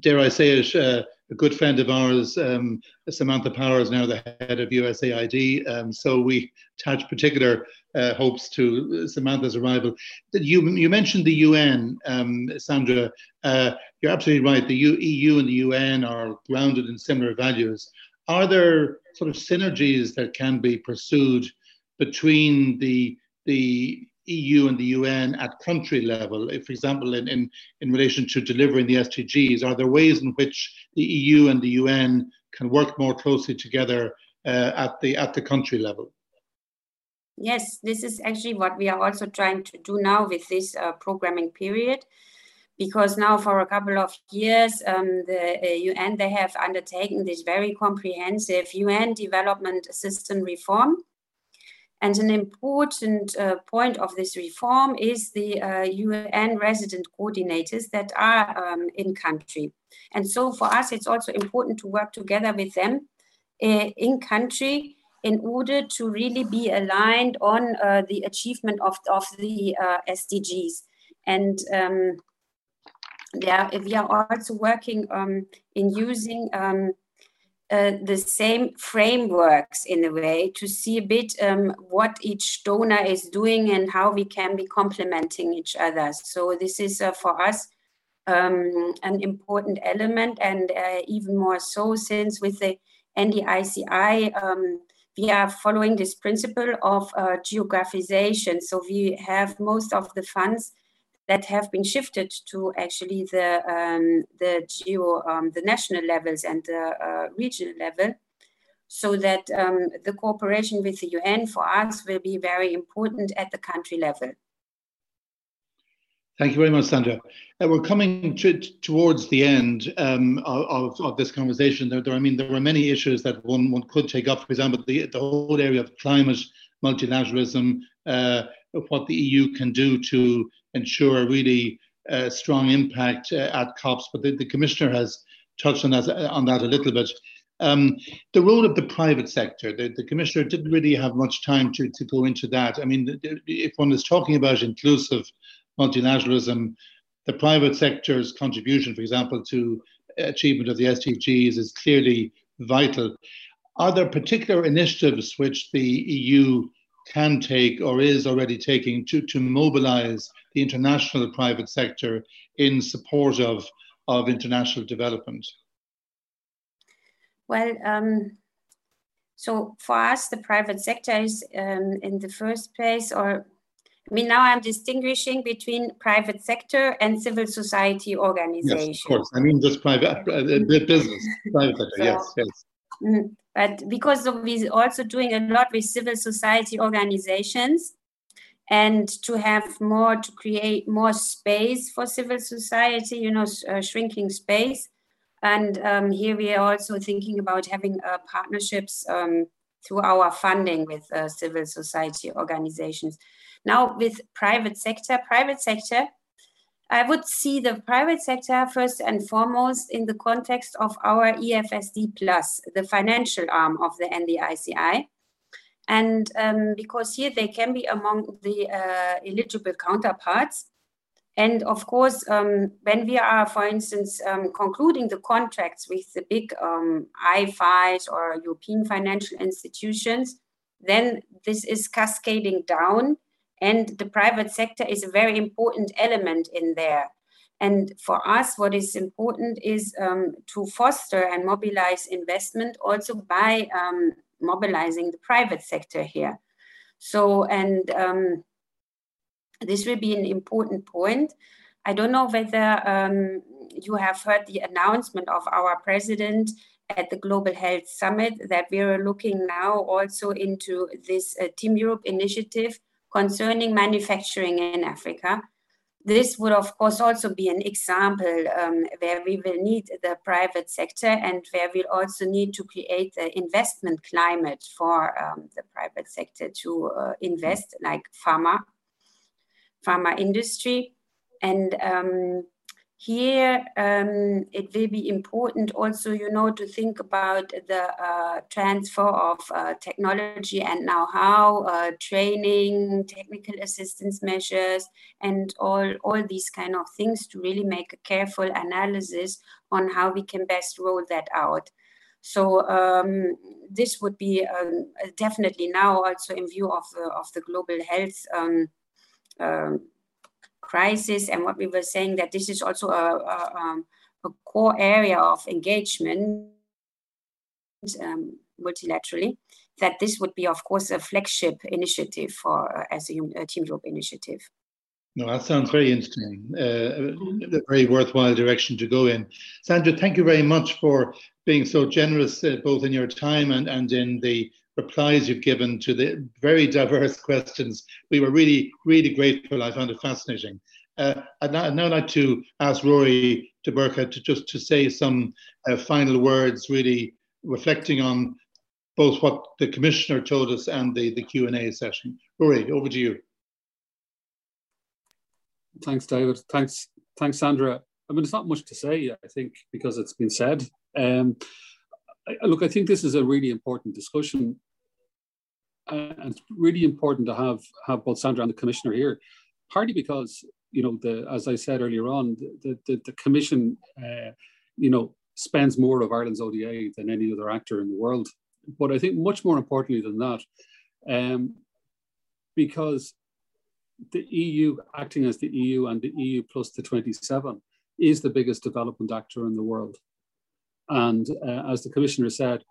Dare I say it? Uh, a good friend of ours, um, Samantha Power, is now the head of USAID. Um, so we attach particular uh, hopes to Samantha's arrival. You, you mentioned the UN, um, Sandra. you're absolutely right. The EU and the UN are grounded in similar values. Are there sort of synergies that can be pursued between the the EU and the UN at country level? For example, in, in, in relation to delivering the SDGs, are there ways in which the EU and the UN can work more closely together uh, at the at the country level? Yes, this is actually what we are also trying to do now with this uh, programming period because now for a couple of years um, the uh, UN they have undertaken this very comprehensive UN development system reform. And an important uh, point of this reform is the uh, UN resident coordinators that are um, in country. And so for us, it's also important to work together with them uh, in country in order to really be aligned on uh, the achievement of, of the uh, SDGs. And um, yeah, we are also working um, in using um, uh, the same frameworks in a way to see a bit um, what each donor is doing and how we can be complementing each other. So this is uh, for us um, an important element, and uh, even more so since with the NDICI um, we are following this principle of uh, geographization. So we have most of the funds that have been shifted to actually the um, the geo um, the national levels and the uh, regional level, so that um, the cooperation with the UN for us will be very important at the country level. Thank you very much, Sandra. Uh, we're coming to, towards the end um, of, of, this conversation. There, there, I mean, there are many issues that one, one could take up. For example, the, the whole area of climate, multilateralism, uh, what the EU can do to ensure a really uh, strong impact uh, at COPs. But the, the, Commissioner has touched on that, on that a little bit. Um, the role of the private sector, the, the, Commissioner didn't really have much time to, to go into that. I mean, if one is talking about inclusive multilateralism, the private sector's contribution, for example, to achievement of the SDGs is clearly vital. Are there particular initiatives which the EU can take or is already taking to, to mobilize the international private sector in support of, of international development? Well, um, so for us, the private sector is um, in the first place, or I mean, now I'm distinguishing between private sector and civil society organizations. Yes, of course. I mean, just private uh, business, private sector. So, yes, yes. But because we're also doing a lot with civil society organizations and to have more to create more space for civil society, you know, uh, shrinking space. And um, here we are also thinking about having uh, partnerships um, through our funding with uh, civil society organizations. Now, with private sector, private sector, I would see the private sector first and foremost in the context of our EFSD Plus, the financial arm of the NDICI. And um, because here they can be among the uh, eligible counterparts. And of course, um, when we are, for instance, um, concluding the contracts with the big um, IFIs or European financial institutions, then this is cascading down and the private sector is a very important element in there. And for us, what is important is um, to foster and mobilize investment also by um, mobilizing the private sector here. So, and um, this will be an important point. I don't know whether um, you have heard the announcement of our president at the Global Health Summit that we're looking now also into this uh, Team Europe initiative concerning manufacturing in Africa. This would, of course, also be an example um, where we will need the private sector and where we'll also need to create the investment climate for um, the private sector to uh, invest, like pharma, pharma industry. And um, here um, it will be important also you know to think about the uh, transfer of uh, technology and know-how uh, training technical assistance measures and all all these kind of things to really make a careful analysis on how we can best roll that out. So um, this would be um, definitely now also in view of of the global health um, um crisis and what we were saying that this is also a, a, um, a core area of engagement um, multilaterally that this would be of course a flagship initiative for uh, as a, a, team Europe initiative. No that sounds very interesting uh, a very worthwhile direction to go in. Sandra thank you very much for being so generous uh, both in your time and, and in the replies you've given to the very diverse questions. We were really, really grateful. I found it fascinating. Uh, I'd, now, I'd, now, like to ask Rory de Burca to just to say some uh, final words, really reflecting on both what the commissioner told us and the, the Q&A session. Rory, over to you. Thanks, David. Thanks, thanks, Sandra. I mean, it's not much to say, I think, because it's been said. Um, I, look, I think this is a really important discussion and it's really important to have have both Sandra and the commissioner here, partly because you know the as I said earlier on, the the, the commission, uh, you know, spends more of Ireland's ODA than any other actor in the world. But I think much more importantly than that, um, because the EU acting as the EU and the EU plus the 27 is the biggest development actor in the world. And uh, as the commissioner said,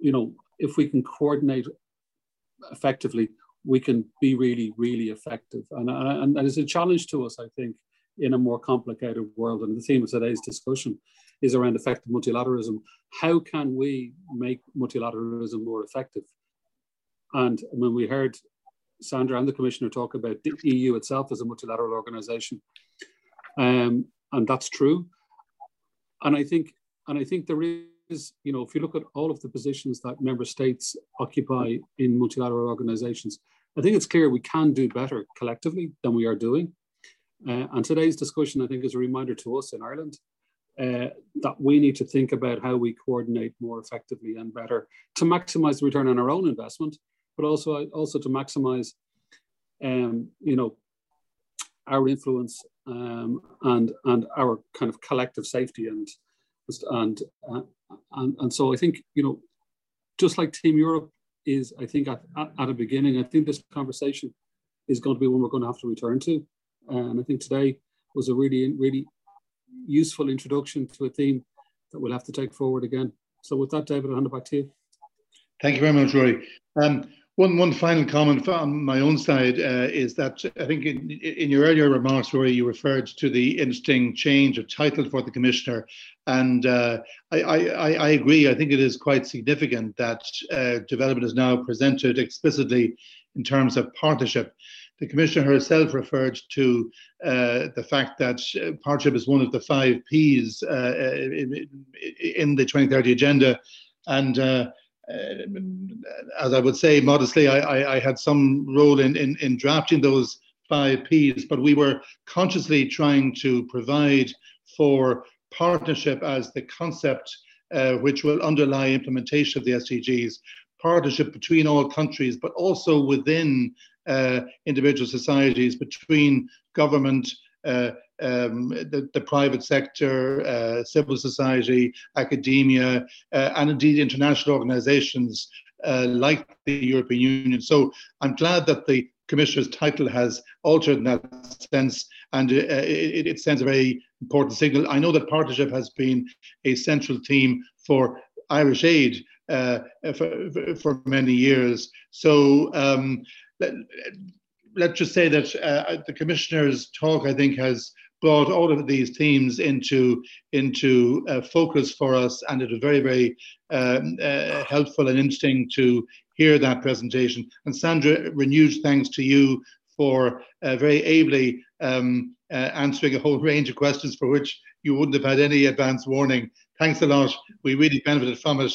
you know, if we can coordinate effectively, we can be really, really effective. And, and, and it's a challenge to us, I think, in a more complicated world. And the theme of today's discussion is around effective multilateralism. How can we make multilateralism more effective? And when we heard Sandra and the Commissioner talk about the EU itself as a multilateral organization, um, and that's true. And I think, and I think there is you know, if you look at all of the positions that member states occupy in multilateral organizations, I think it's clear we can do better collectively than we are doing. Uh, and today's discussion, I think, is a reminder to us in Ireland uh, that we need to think about how we coordinate more effectively and better to maximize the return on our own investment, but also also to maximize, um, you know, our influence um, and and our kind of collective safety and and uh, and, and so I think, you know, just like Team Europe is, I think, at, at, a beginning, I think this conversation is going to be one we're going to have to return to. And I think today was a really, really useful introduction to a theme that we'll have to take forward again. So with that, David, I'll hand it back to you. Thank you very much, Rory. Um, one, one final comment from my own side uh, is that I think in, in your earlier remarks, Rory, you referred to the interesting change of title for the commissioner, and uh, I, I, I, agree. I think it is quite significant that uh, development is now presented explicitly in terms of partnership. The commissioner herself referred to uh, the fact that uh, partnership is one of the five P's uh, in, in, the 2030 agenda, and as I would say modestly, I, I, I had some role in, in, in drafting those five Ps, but we were consciously trying to provide for partnership as the concept uh, which will underlie implementation of the SDGs, partnership between all countries, but also within uh, individual societies, between government, uh, um, the, the, private sector, uh, civil society, academia, uh, and indeed international organizations uh, like the European Union. So I'm glad that the Commissioner's title has altered in that sense, and uh, it, it, sends a very important signal. I know that partnership has been a central theme for Irish Aid uh, for, for, many years. So um, let's just say that uh, the Commissioner's talk, I think, has brought all of these themes into into uh, focus for us, and it was very, very um, uh, helpful and interesting to hear that presentation. And Sandra, renewed thanks to you for uh, very ably um, uh, answering a whole range of questions for which you wouldn't have had any advance warning. Thanks a lot. We really benefited from it.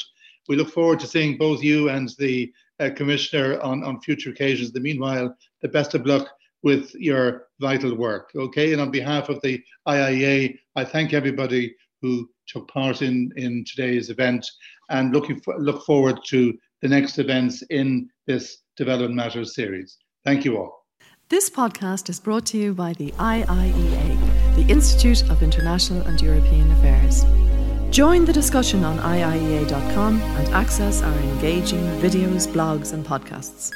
We look forward to seeing both you and the uh, Commissioner on, on future occasions. The meanwhile, the best of luck with your vital work. Okay, and on behalf of the IIEA, I thank everybody who took part in, in today's event and looking for, look forward to the next events in this Development Matters series. Thank you all. This podcast is brought to you by the IIEA, the Institute of International and European Affairs. Join the discussion on IIEA.com and access our engaging videos, blogs, and podcasts.